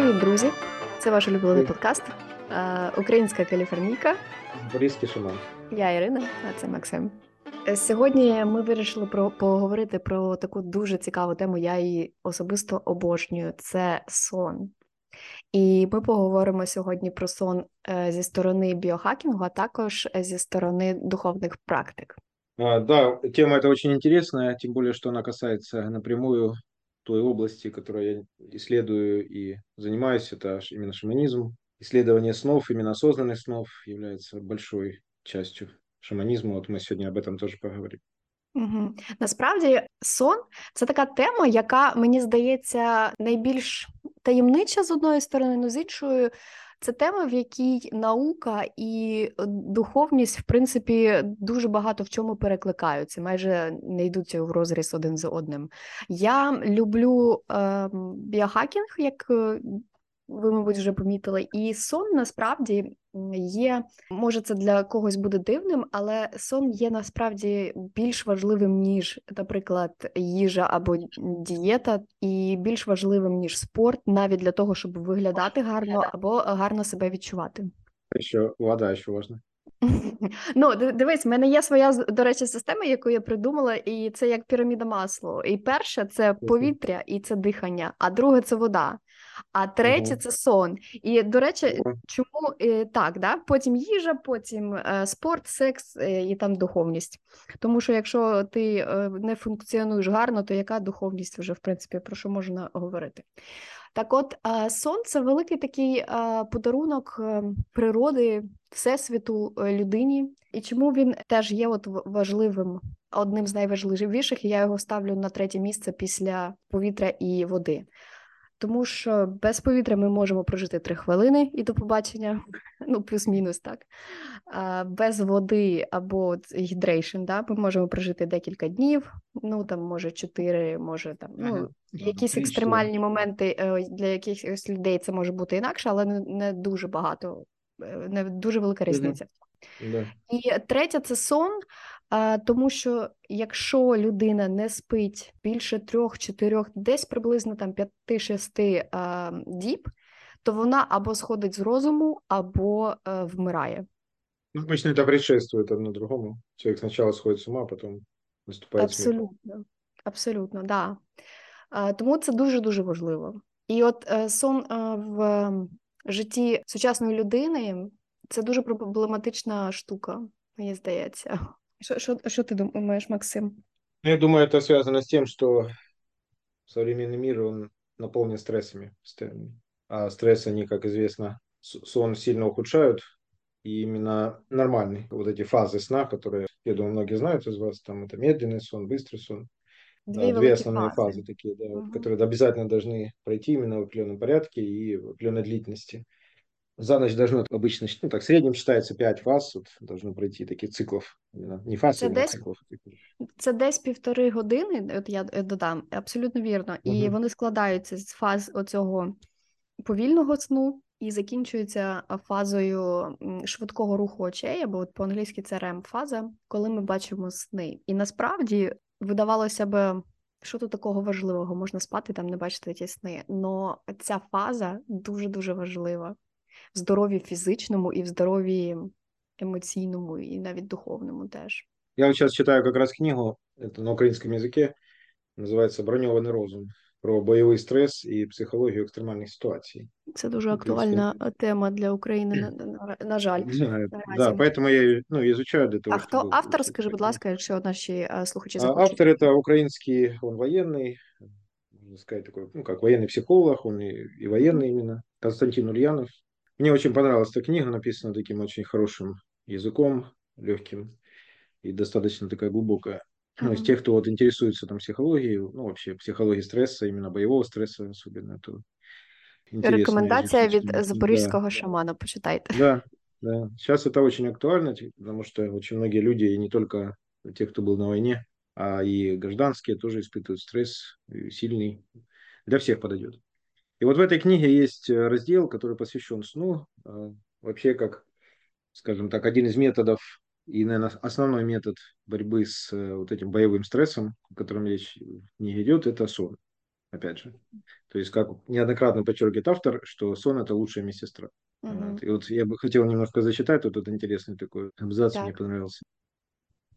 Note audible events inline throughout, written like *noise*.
Привіт, друзі! Це ваш улюблений подкаст е, Українська каліфорнійка. Борізький шаман. Я Ірина, а це Максим. Е, Сьогодні ми вирішили про поговорити про таку дуже цікаву тему. Я її особисто обожнюю. Це сон. І ми поговоримо сьогодні про сон е, зі сторони біохакінгу, а також зі сторони духовних практик. А, да, тема эта очень интересная, тем более, что она касается напрямую той области, которой я исследую и занимаюсь, это ш- именно шаманизм. Исследование снов, именно осознанных снов, является большой частью шаманизма. Вот мы сегодня об этом тоже поговорим. Угу. Насправді, сон це така тема, яка мені здається найбільш таємнича з одної сторони, але з іншої. це тема, в якій наука і духовність, в принципі, дуже багато в чому перекликаються, майже не йдуть в розріз один з одним. Я люблю е, біохакінг, як е, ви, мабуть, вже помітили, і сон насправді є, може, це для когось буде дивним, але сон є насправді більш важливим, ніж, наприклад, їжа або дієта, і більш важливим, ніж спорт, навіть для того, щоб виглядати гарно або гарно себе відчувати. Еще вода еще важна. Ну, дивись, в мене є своя, до речі, система, яку я придумала, і це як піраміда масло. І перше це повітря, і це дихання, а друге це вода. А третє це сон. І, до речі, чому е, так, да? Потім їжа, потім е, спорт, секс е, і там духовність. Тому що якщо ти е, не функціонуєш гарно, то яка духовність вже, в принципі, про що можна говорити? Так от, е, сон це великий такий е, подарунок природи, всесвіту е, людині. І чому він теж є от важливим, одним з найважливіших, і я його ставлю на третє місце після повітря і води. Тому що без повітря ми можемо прожити три хвилини і до побачення, ну плюс-мінус так. А без води або hydration, да, ми можемо прожити декілька днів, ну там може чотири, може там ну, Ага. якісь екстремальні моменти е, для якихось людей це може бути інакше, але не, дуже багато, е, не дуже велика різниця. Да. І третє це сон, а, тому що якщо людина не спить більше трьох-чотирьох, десь приблизно там п'яти-шести діб, то вона або сходить з розуму, або е, вмирає. Ну, обычно это предшествует одно другому. Человек сначала сходит с ума, а потом наступает смерть. Абсолютно, абсолютно, да. А, Тому це дуже-дуже важливо. І от е, сон е, в ем, житті сучасної людини це дуже проблематична штука, мені здається. Що, що, що ти думаєш, Максим? Ну, Я думаю, это связано с тем, что современный мир, он наполнен стрессами постоянно. А стрессы, они, как известно, с- сон сильно ухудшают. И именно нормальные вот эти фазы сна, которые, я думаю, многие знают из вас, там это медленный сон, быстрый сон. Дві Да, две великі основные фази. фазы такие, да, вот, Мгм. которые обязательно должны пройти именно в определенном порядке и в определенной длительности. За ночь должно обычно, ну так, в среднем считается 5 фаз, вот, должно пройти таких циклов. Именно, не фаз, Це именно десь циклов. Це десь півтори години, от я додам, абсолютно вірно. І вони складаються з фаз оцього повільного сну і закінчуються фазою швидкого руху очей, або от по-англійськи це REM-фаза, коли ми бачимо сни. І насправді видавалося б, що тут такого важливого, можна спати там, не бачити ті сни. Но ця фаза дуже-дуже важлива в здоров'ї фізичному і в здоров'ї емоційному, і навіть духовному теж. Я вот сейчас читаю как раз книгу, это на украинском языке, называется «Бронёвый розум», про боевой стресс и психологию экстремальных ситуаций. Це дуже Ну, то есть актуальна е, тема для України, на, на, на жаль. Да, наразі. да, поэтому я её, ну, изучаю для того, А хто чтобы... автор, скажи, будь ласка, якщо наші е, слухачі А захочуть? Автор это украинский, он военный, можно сказать, такой, ну, как военный психолог, он и, и военный именно, Константин Ульянов. Мне очень понравилась эта книга, написана таким очень хорошим языком, легким и достаточно такая глубокая. Ну, из Мгм. тех, кто вот интересуется там психологией, ну, вообще психологией стресса, именно боевого стресса особенно, то интересно Рекомендація изучить, від конечно, запорізького да. шамана, почитайте. Да, да. Сейчас это очень актуально, те- потому что очень многие люди, и не только те, кто был на войне, а и гражданские тоже испытывают стресс и сильный. Для всех подойдет. И вот в этой книге есть э, раздел, который посвящен сну. э, Вообще, как, скажем так, один из методов и, наверное, основной метод борьбы с э, вот этим боевым стрессом, о котором речь в книге идет, это сон. опять же. То есть, как неоднократно подчеркивает автор, что сон – это лучшая медсестра. Угу. Вот. И вот я бы хотел немножко зачитать, вот тут интересный такой абзац, так. мені понравился.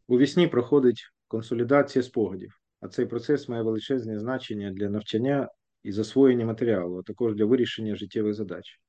У вісні проходить консолідація спогадів, а цей процес має величезне значення для навчання і засвоєння матеріалу, а також для вирішення життєвих задач.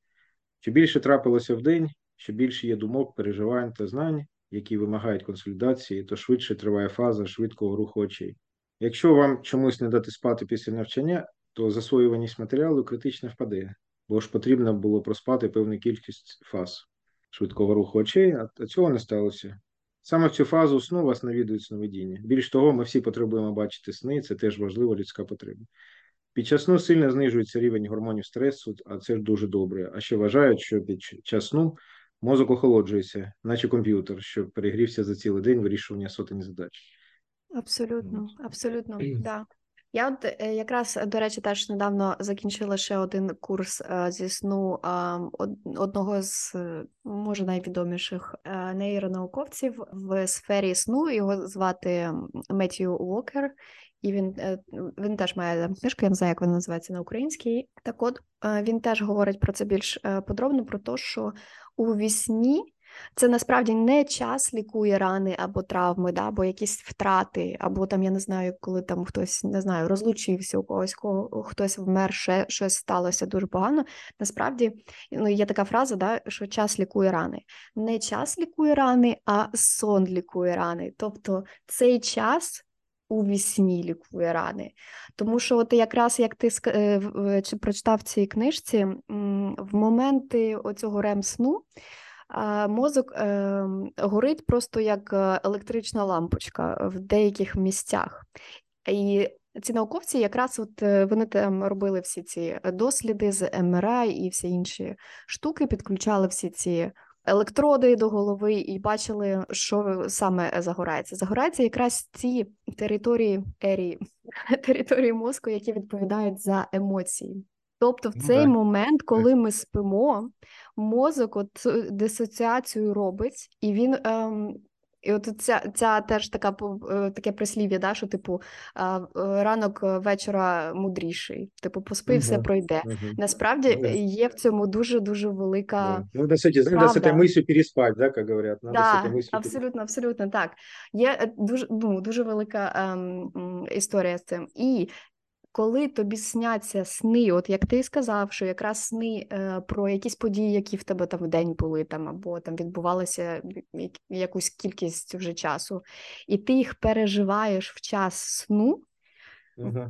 Що більше трапилося в день, що більше є думок, переживань та знань, які вимагають консолідації, то швидше триває фаза швидкого руху очей. Якщо вам чомусь не дати спати після навчання, то засвоюваність матеріалу критично впаде, бо ж потрібно було проспати певну кількість фаз швидкого руху очей, а цього не сталося. Саме в цю фазу сну вас навідують сновидіння. Більш того, ми всі потребуємо бачити сни, це теж важлива людська потреба. Під час сну сильно знижується рівень гормонів стресу, а це ж дуже добре. А ще вважають, що під час сну мозок охолоджується, наче комп'ютер, що перегрівся за цілий день вирішування сотень задач. Абсолютно, абсолютно, так. Да. Я от е, якраз до речі, теж недавно закінчила ще один курс е, зі сну одного з може найвідоміших е, нейронауковців в сфері сну. Його звати Меттью Уокер, і він він теж має книжку, я не знаю, як вона називається на українській. Так, от він теж говорить про це більш подробно: про те, що у вісні це насправді не час лікує рани або травми, да, або якісь втрати, або там я не знаю, коли там хтось не знаю, розлучився у когось, кого хтось вмер, ще щось сталося дуже погано. Насправді ну, є така фраза, да, що час лікує рани. Не час лікує рани, а сон лікує рани. Тобто цей час. У вісні лікує рани. Тому що, от якраз як ти е, чи прочитав в цій книжці, в моменти оцього рем-сну мозок ем, горить просто як е, електрична лампочка в деяких місцях. І ці науковці якраз от е, вони там робили всі ці досліди з МРА і всі інші штуки, підключали всі ці електроди до голови і бачили, що саме загорається. Загорається якраз ці території ерії, *laughs* території мозку, які відповідають за емоції. Тобто, в ну цей ну, момент, коли ми спимо, мозок от дисоціацію робить, і він. Ем, і от ця ця теж така е, таке прислів'я, да, що типу ранок вечора мудріший, типу, поспи, все пройде. Насправді ну, є в цьому дуже дуже велика. Ну, до суті, з цією мислю переспати, да, як говорять. Да, абсолютно, абсолютно так. Є е, дуже ну, дуже велика ем, історія з цим. І коли тобі сняться сни, от як ти сказав, що якраз сни е, про якісь події, які в тебе там в день були, там або там відбувалися якусь кількість вже часу, і ти їх переживаєш в час сну,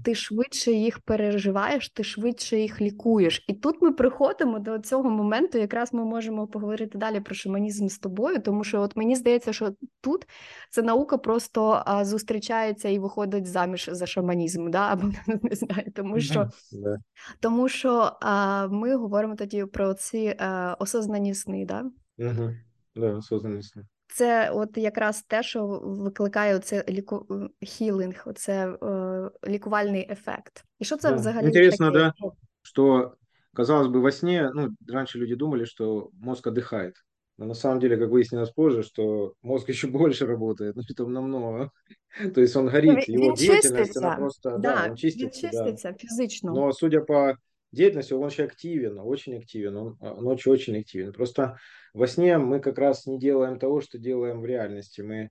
Ти швидше їх переживаєш, ти швидше їх лікуєш. І тут ми приходимо до цього моменту, якраз ми можемо поговорити далі про шаманізм з тобою, тому що от мені здається, що тут ця наука просто а, зустрічається і виходить заміж за шаманізм, да? або *laughs* не знаю, тому що yeah. тому що а, ми говоримо тоді про ці а, осознані сни. Да? Угу. Да, осознані сни. Це от якраз те, що викликає оце ліку... хілинг, оце е, лікувальний ефект. І що це да. взагалі? Интересно, таке? да, что, казалось бы, во сне, ну, раньше люди думали, что мозг отдыхает. Но на самом деле, как выяснилось позже, что мозг *laughs* еще больше работает, ну, там намного. *laughs* То есть он горит, его він деятельность, чиститься. она просто, да, да он чистится. Він чиститься да. фізично. Но судя по деятельности, он очень активен, очень активен, он ночью очень активен. Просто во сне мы как раз не делаем того, что делаем в реальности, мы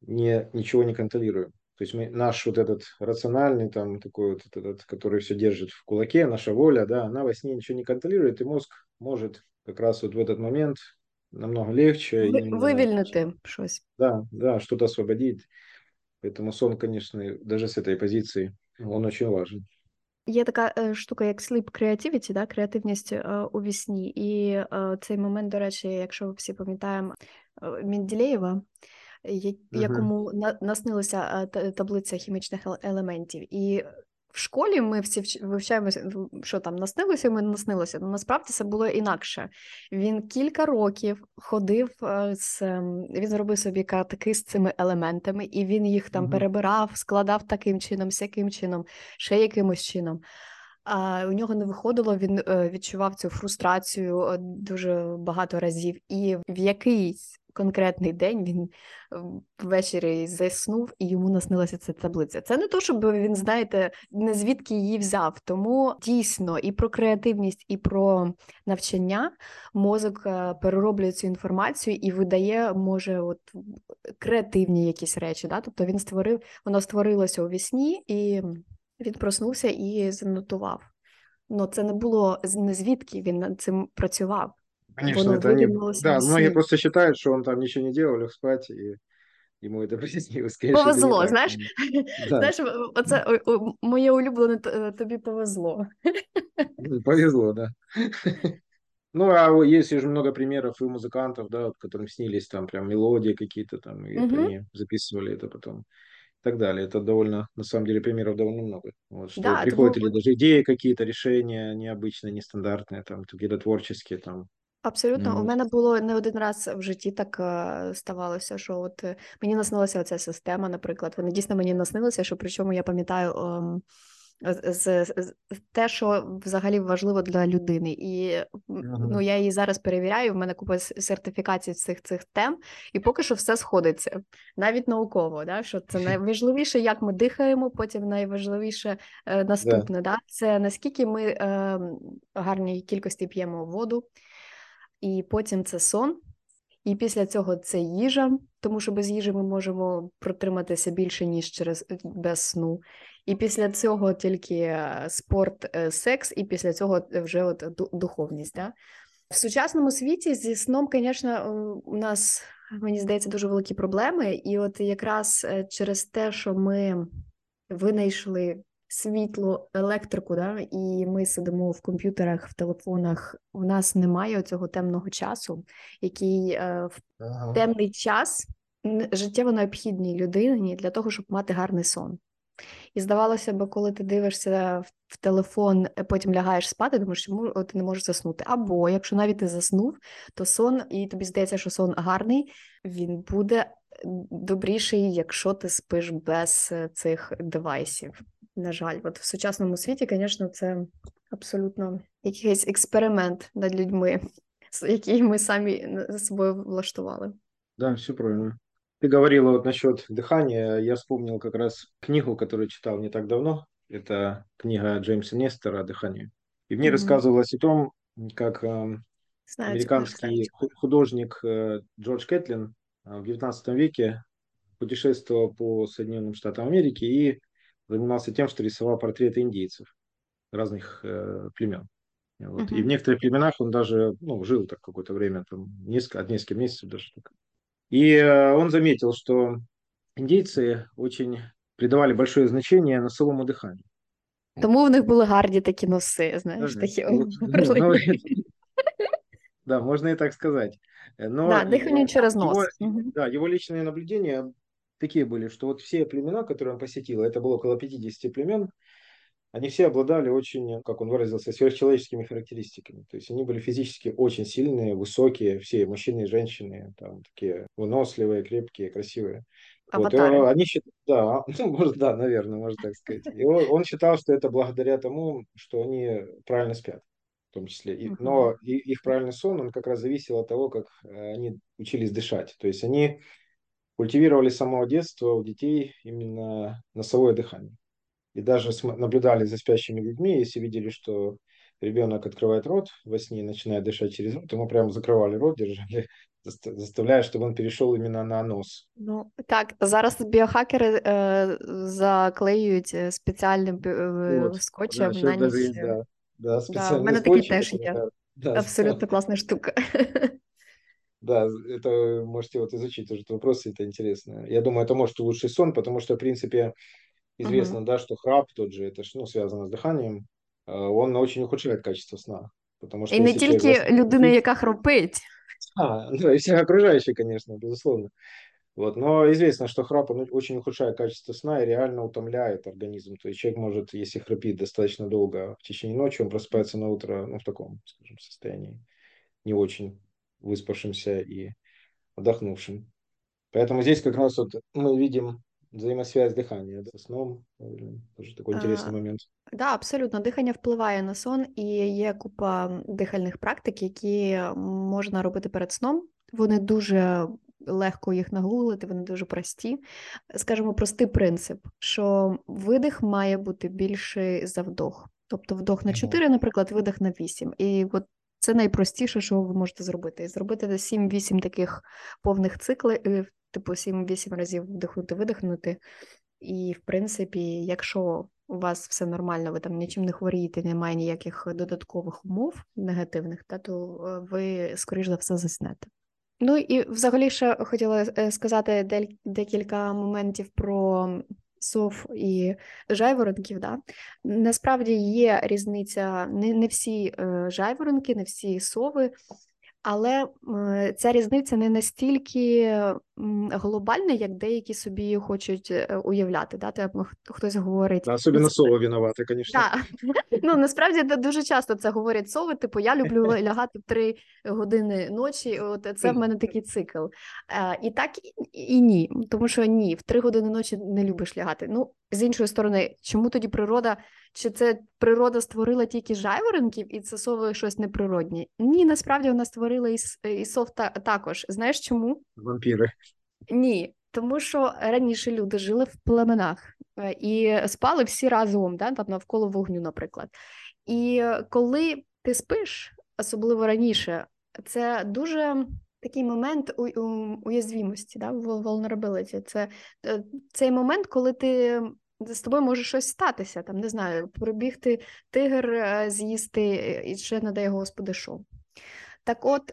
не, ничего не контролируем. То есть мы, наш вот этот рациональный, там, такой вот этот, который все держит в кулаке, наша воля, да, она во сне ничего не контролирует, и мозг может как раз вот в этот момент намного легче. Вы, вывільнити щось. Да, да, что-то освободить. Поэтому сон, конечно, даже с этой позиции, он очень важен. Є така е, штука, як sleep creativity, да, креативність е, у вісні. І е, цей момент, до речі, якщо всі пам'ятаємо е, Менділеєва, якому на, наснилася таблиця хімічних елементів. І в школі ми всі вивчаємо, що там наснилося, ми наснилося. Ну насправді це було інакше. Він кілька років ходив е, з він зробив собі катаки з цими елементами, і він їх там mm перебирав, складав таким чином, всяким чином, ще якимось чином. А у нього не виходило, він е, відчував цю фрустрацію е, дуже багато разів, і в якийсь конкретний день він ввечері заснув і йому наснилася ця таблиця. Це не то, щоб він, знаєте, не звідки її взяв. Тому дійсно і про креативність, і про навчання мозок е, перероблює цю інформацію і видає, може, от креативні якісь речі. Да? Тобто він створив, воно створилося у вісні, і він проснувся і занотував. Ну, це не було не звідки він над цим працював. Конечно, Воно это они... Да, многие просто считают, что он там ничего не делал, лег спать, и йому це *laughs* приснилось. Конечно, повезло, знаєш? *laughs* Да. Знаєш, оце моє улюблене тобі повезло. Повезло, да. *laughs* Ну, а есть же много примеров и музыкантов, да, вот, которым снились там прям мелодии какие-то там, и угу. они записывали это потом и так далее. Это довольно, на самом деле, примеров довольно много. Вот, что да, приходят или даже идеи какие-то, решения необычные, нестандартные, там, какие-то творческие, там, Абсолютно, у мене було не один раз в житті так е, ставалося, що от е, мені наснилася оця система, наприклад. Вона дійсно мені наснилася, що причому я пам'ятаю ем, з, з, те, що взагалі важливо для людини. І ну, я її зараз перевіряю. В мене купа сертифікацій цих цих тем, і поки що все сходиться, навіть науково. да, Що це *laughs* найважливіше, як ми дихаємо, потім найважливіше е, наступне. Да. Це наскільки ми е, гарній кількості п'ємо воду і потім це сон. І після цього це їжа, тому що без їжі ми можемо протриматися більше, ніж через е, без сну. І після цього тільки е, спорт, е, секс, і після цього вже от духовність. Да? В сучасному світі зі сном, звісно, у нас, мені здається, дуже великі проблеми. І от якраз через те, що ми винайшли світло, електрику, да, і ми сидимо в комп'ютерах, в телефонах. У нас немає цього темного часу, який е, в ага. темний час життєво необхідній людині для того, щоб мати гарний сон. І здавалося б, коли ти дивишся в телефон, е, потім лягаєш спати, думаєш, чому ти не можеш заснути. Або якщо навіть ти заснув, то сон, і тобі здається, що сон гарний, він буде добріший, якщо ти спиш без е, цих девайсів. На жаль, от в сучасному світі, звісно, це абсолютно якийсь експеримент над людьми, який ми самі за собою влаштували. Да, все правильно. Ты говорила вот насчет дыхания. Я вспомнил как раз книгу, которую читал не так давно. Это книга Джеймса Нестера «Дыхание». И в ней mm-hmm. рассказывалось о том, как э, Знаю, американский художник э, Джордж Кэтлин э, в XIX веке путешествовал по Соединенным Штатам Америки и занимался тем, что рисовал портреты индейцев разных э, племен. Вот. Uh-huh. И в некоторых племенах он даже ну, жил так какое-то время, там, несколько, от нескольких месяцев даже. Так. И э, он заметил, что индейцы очень придавали большое значение носовому дыханию. Тому в них були гарні такі носи, знаєш, да, такі ну, *laughs* ну, *laughs* Да, можно и так сказать. Но да, дыхание через нос. Его, угу. Да, его личные наблюдения такие были, что вот все племена, которые он посетил, это было около 50 племен, они все обладали очень, как он выразился, сверхчеловеческими характеристиками. То есть они были физически очень сильные, высокие, все мужчины и женщины, там такие выносливые, крепкие, красивые. Вот, и они считали, да, *laughs* ну, может, да, наверное, можно так сказать. И он, он считал, что это благодаря тому, что они правильно спят, в том числе. И, но и, их правильный сон, он как раз зависел от того, как э, они учились дышать. То есть они культивировали с самого детства у детей именно носовое дыхание. И даже наблюдали за спящими людьми, если видели, что ребенок открывает рот во сне и начинает дышать через рот, то мы прямо закрывали рот, держали, заставляя, *laughs* чтобы он перейшов іменно на нос. Ну так, зараз біохакери е, заклеюють спеціальним е, вот. скотчем да, на ніч. Даже, да, да, да, у мене такий теж є. Да, Абсолютно класна штука. *laughs* Да, это можете вот изучить этот вопрос, это интересно. Я думаю, это может улучшить сон, потому что, в принципе, известно, угу. да, что храп тот же, это ну, связано с дыханием, он очень ухудшает качество сна. Потому что і не тільки человек... людина, яка хропить. А, *laughs* да, и все окружающие, конечно, безусловно. Вот. Но известно, что храп он очень ухудшает качество сна и реально утомляет организм. То есть человек может, если храпит достаточно долго в течение ночи, он просыпается на утро ну, в таком, скажем, состоянии не очень выспавшимся и отдохнувшим. Поэтому здесь как раз вот мы видим взаимосвязь дыхания со сном. Тоже такой интересный а, момент. Да, абсолютно. Дихання впливає на сон, і є купа дихальних практик, які можна робити перед сном. Вони дуже легко їх нагуглити, вони дуже прості. Скажімо, простий принцип, що видих має бути більший за вдох. Тобто вдох на 4, наприклад, видих на 8. І от це найпростіше, що ви можете зробити. Зробити 7-8 таких повних циклів, е, типу 7-8 разів вдихнути, видихнути. І, в принципі, якщо у вас все нормально, ви там нічим не хворієте, немає ніяких додаткових умов негативних, та то е, ви, скоріш за все, заснете. Ну і взагалі ще хотіла е, сказати декілька моментів про сов і жайворонків. Да? Насправді є різниця, не не всі е, жайворонки, не всі сови але ця різниця не настільки глобальна, як деякі собі хочуть е, уявляти. Да? Типу, хтось говорить особливо сови винувати, звісно. Так. Ну насправді дуже часто це говорять сови. Типу, я люблю *laughs* лягати в три години ночі. От це в мене такий цикл. Е, і так і ні, тому що ні, в три години ночі не любиш лягати. Ну з іншої сторони, чому тоді природа? Чи це природа створила тільки жайворонків, і це сови щось неприроднє? Ні, насправді вона створила і, і сов та, також. Знаєш чому? Вампіри. Ні, тому що раніше люди жили в племенах е, і спали всі разом, да, там навколо вогню, наприклад. І коли ти спиш, особливо раніше, це дуже. Такий момент у, у, уязвімості, да, vulnerability. Це е, цей момент, коли ти з тобою може щось статися, там не знаю, пробігти тигр, е, з'їсти і ще не дай господи що. Так от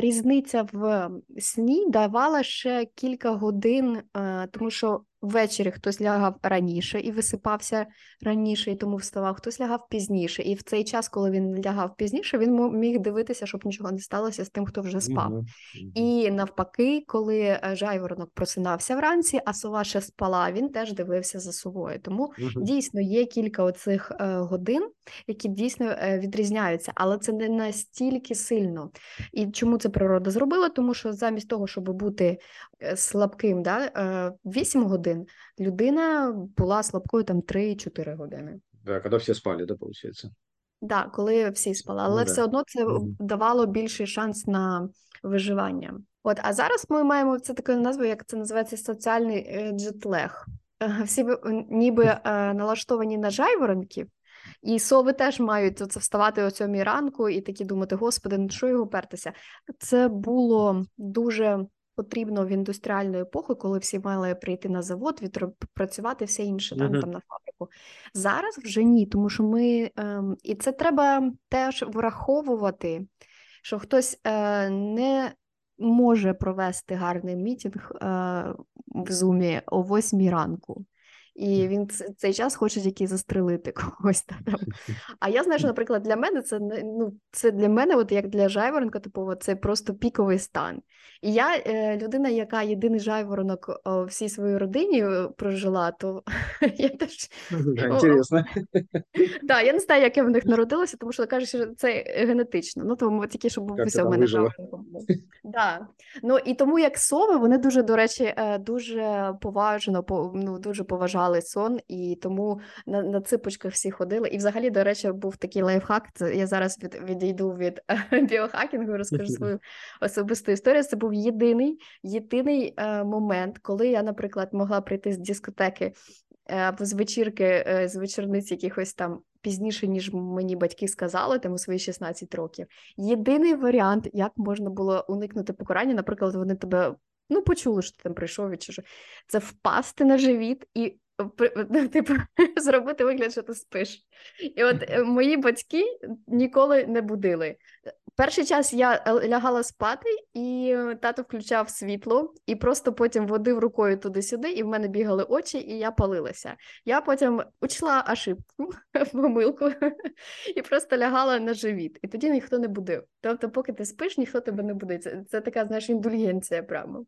різниця в сні давала ще кілька годин, е, тому що Ввечері хтось лягав раніше і висипався раніше, і тому вставав, хтось лягав пізніше. І в цей час, коли він лягав пізніше, він міг дивитися, щоб нічого не сталося з тим, хто вже спав. І навпаки, коли е, жайворонок просинався вранці, а сова ще спала, він теж дивився за совою. Тому дійсно є кілька оцих е, годин, які дійсно е, відрізняються, але це не настільки сильно. І чому це природа зробила? Тому що замість того, щоб бути слабким, да, 8 е, годин, людина була слабкою там 3-4 години. Да, коли всі спали, да, виходить? Так, да, коли всі спали, але ну, все да. одно це давало більший шанс на виживання. От, а зараз ми маємо це таку назву, як це називається соціальний е, джетлег. Всі ніби налаштовані на жайворонків, і сови теж мають це вставати о сьомій ранку і такі думати, господи, ну що його пертися? Це було дуже потрібно в індустріальну епоху, коли всі мали прийти на завод, відпрацювати все інше там, там на фабрику. Зараз вже ні, тому що ми ем, і це треба теж враховувати, що хтось е, не може провести гарний мітінг е, в зумі о восьмій ранку і він цей час хоче тільки застрелити *laughs* когось там. *laughs* А я знаю, що, наприклад, для мене це ну, це для мене, от як для жайворонка, типу, це просто піковий стан. І я е, людина, яка єдиний жайворонок о, всій своїй родині е, прожила, то *laughs* я теж Інтересно. Так, я не знаю, як я в них народилася, тому що кажуть, що це генетично. Ну тому тільки щоб був в мене жайворонком. Да. Ну і тому як сови, вони дуже, до речі, е, дуже поважно, ну, дуже поважали вдягали сон, і тому на на ципочках всі ходили. І, взагалі, до речі, був такий лайфхак. Це я зараз від, відійду від *laughs* біохакінгу, розкажу свою особисту історію. Це був єдиний єдиний е, момент, коли я, наприклад, могла прийти з дискотеки е, або з вечірки, е, з вечорниць якихось там. Пізніше, ніж мені батьки сказали, там у свої 16 років. Єдиний варіант, як можна було уникнути покарання, наприклад, вони тебе ну почули, що ти там прийшов, чи що, це впасти на живіт і *laughs* типу, зробити вигляд, що ти спиш. І от е, мої батьки ніколи не будили. Перший час я е, лягала спати, і тато включав світло, і просто потім водив рукою туди-сюди, і в мене бігали очі, і я палилася. Я потім учла ошибку, *laughs* помилку *laughs* і просто лягала на живіт. І тоді ніхто не будив. Тобто, поки ти спиш, ніхто тебе не будить. Це, це така знаєш, індульгенція прямо.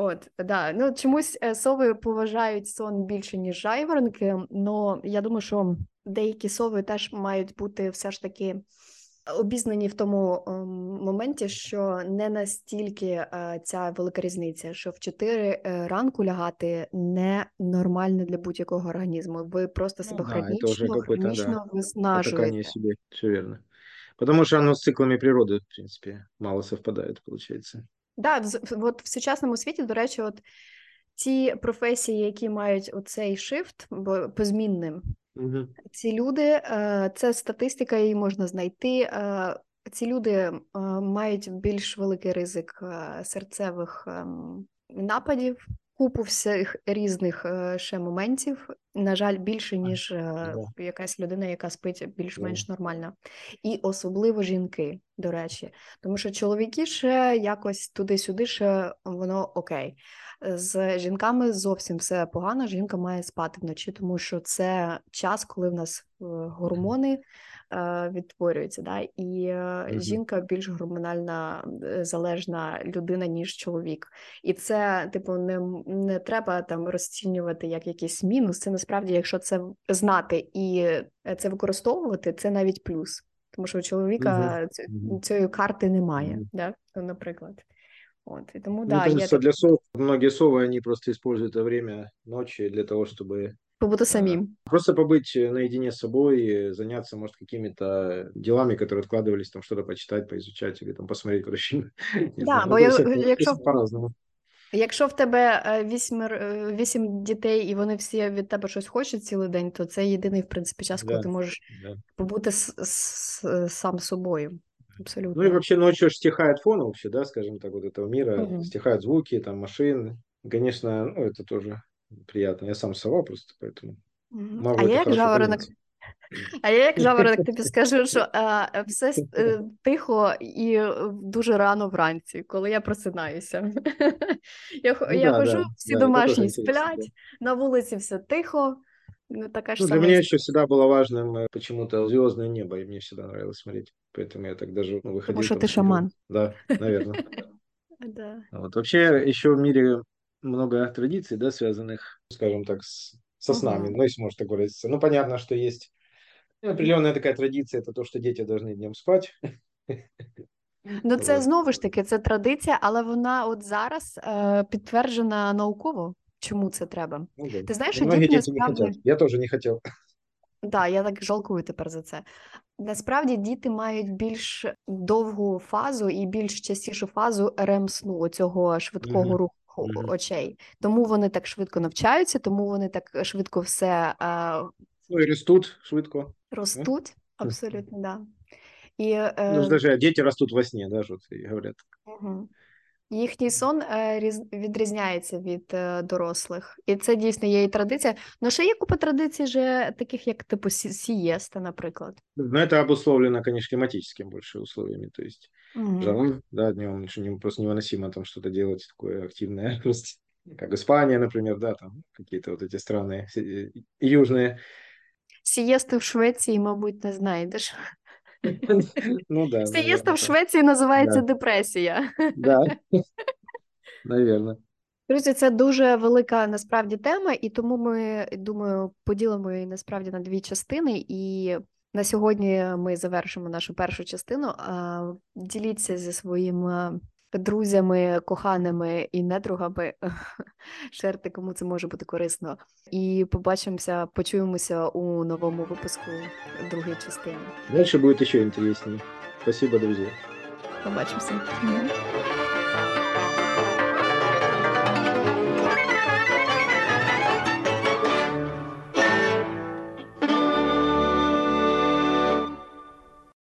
От, да. Ну, Чомусь е, сови поважають сон більше, ніж жайворонки, але я думаю, що деякі сови теж мають бути все ж таки обізнані в тому ем, моменті, що не настільки е, ця велика різниця, що в 4 е, ранку лягати не нормально для будь-якого організму. Ви просто ну себе ну, хронічно, да, хронічно да. виснажуєте. Себе, все вірно. Потому что оно с циклами природы, в принципе, мало совпадает, получается. Да, от в сучасному світі, до речі, от ті професії, які мають оцей шифт, бо позмінним, угу. ці люди, е, це статистика, її можна знайти. Е, ці люди е, мають більш великий ризик серцевих ем, нападів, купу всіх різних ще моментів. На жаль, більше ніж yeah. якась людина, яка спить більш-менш yeah. нормально, і особливо жінки, до речі, тому що чоловіки ще якось туди-сюди, ще воно окей. З жінками зовсім все погано. Жінка має спати вночі, тому що це час, коли в нас е, гормони е, відтворюються. Да? І mm-hmm. жінка більш гормональна залежна людина, ніж чоловік. І це, типу, не не треба там розцінювати як якийсь мінус. Це насправді, якщо це знати і це використовувати, це навіть плюс. Тому що у чоловіка mm-hmm. цієї карти немає, mm-hmm. да? наприклад. Вот, и тому, Мне да, кажется, я... для сов, многие совы, они просто используют это время ночи для того, чтобы побыть самим. Просто побыть наедине с собой, заняться, может, какими-то делами, которые откладывались, там что-то почитать, поизучать или там посмотреть куда фильм. *laughs* Да, бо я, якщо, по-разному. Якщо в тебе вісім, вісім дітей і вони всі від тебе щось хочуть цілий день, то це єдиний, в принципі, час, коли да, ти можеш да. побути с, с, сам собою. Абсолютно. Ну и вообще ночью стихает фон вообще, да, скажем так, вот этого мира, угу. стихают звуки, там, машин. Конечно, ну, это тоже приятно. Я сам сова просто, поэтому угу. могу а я як жаворонок, а я як жаворонок тобі скажу, що а, все е, *laughs* тихо і дуже рано вранці, коли я просинаюся. *laughs* я ну, я да, хожу, да, всі да, домашні сплять, на вулиці все тихо. Ну, такая ну, для меня еще всегда было важным э, почему-то звездное небо, и мне всегда нравилось смотреть. Поэтому я так даже ну, выходил. Потому что ты шаман. Да, наверное. *laughs* Да. Вот. Вообще еще в мире много традиций, да, связанных, скажем так, с, со снами, ну, если можно так выразиться. Ну, понятно, что есть определенная такая традиция, это то, что дети должны днем спать. Ну, це знову ж таки, це традиція, але вона от зараз е, підтверджена науково. Чому це треба? Ну, да. Ти знаєш, що діти насправді... не Я теж не хотів. Так, да, я так жалкую тепер за це. Насправді діти мають більш довгу фазу і більш частішу фазу рем сну оцього швидкого mm-hmm. руху mm-hmm. очей. Тому вони так швидко навчаються, тому вони так швидко все а... ну, і ростуть швидко. Ростуть, абсолютно, так. Да. І, е... Ну, навіть діти ростуть во сні, да, що говорять. Угу. Їхній сон е, відрізняється від е, дорослих, і це дійсно є і традиція. Ну ще є купа традицій, же таких як типу сієста, наприклад. Ну, это обусловлено, конечно, климатическими больше условиями. То есть угу. жаром, да, днем не, просто невыносимо там что-то делать такое активное. *laughs* Как Испания, например, да, там какие-то вот эти страны э, южные. Сієсти в Швеції, мабуть, не знайдеш. *laughs* Ну да. Сієста в Швеції називається депресія. Да. Навірно. Друзі, це дуже велика насправді тема, і тому ми думаю, поділимо її насправді на дві частини. І на сьогодні ми завершимо нашу першу частину. Діліться зі своїм друзями, коханими і недругами. *laughs* Шерти, кому це може бути корисно. І побачимося, почуємося у новому випуску другої частини. Дальше буде ще інтересніше. Спасибо, друзі. Побачимося.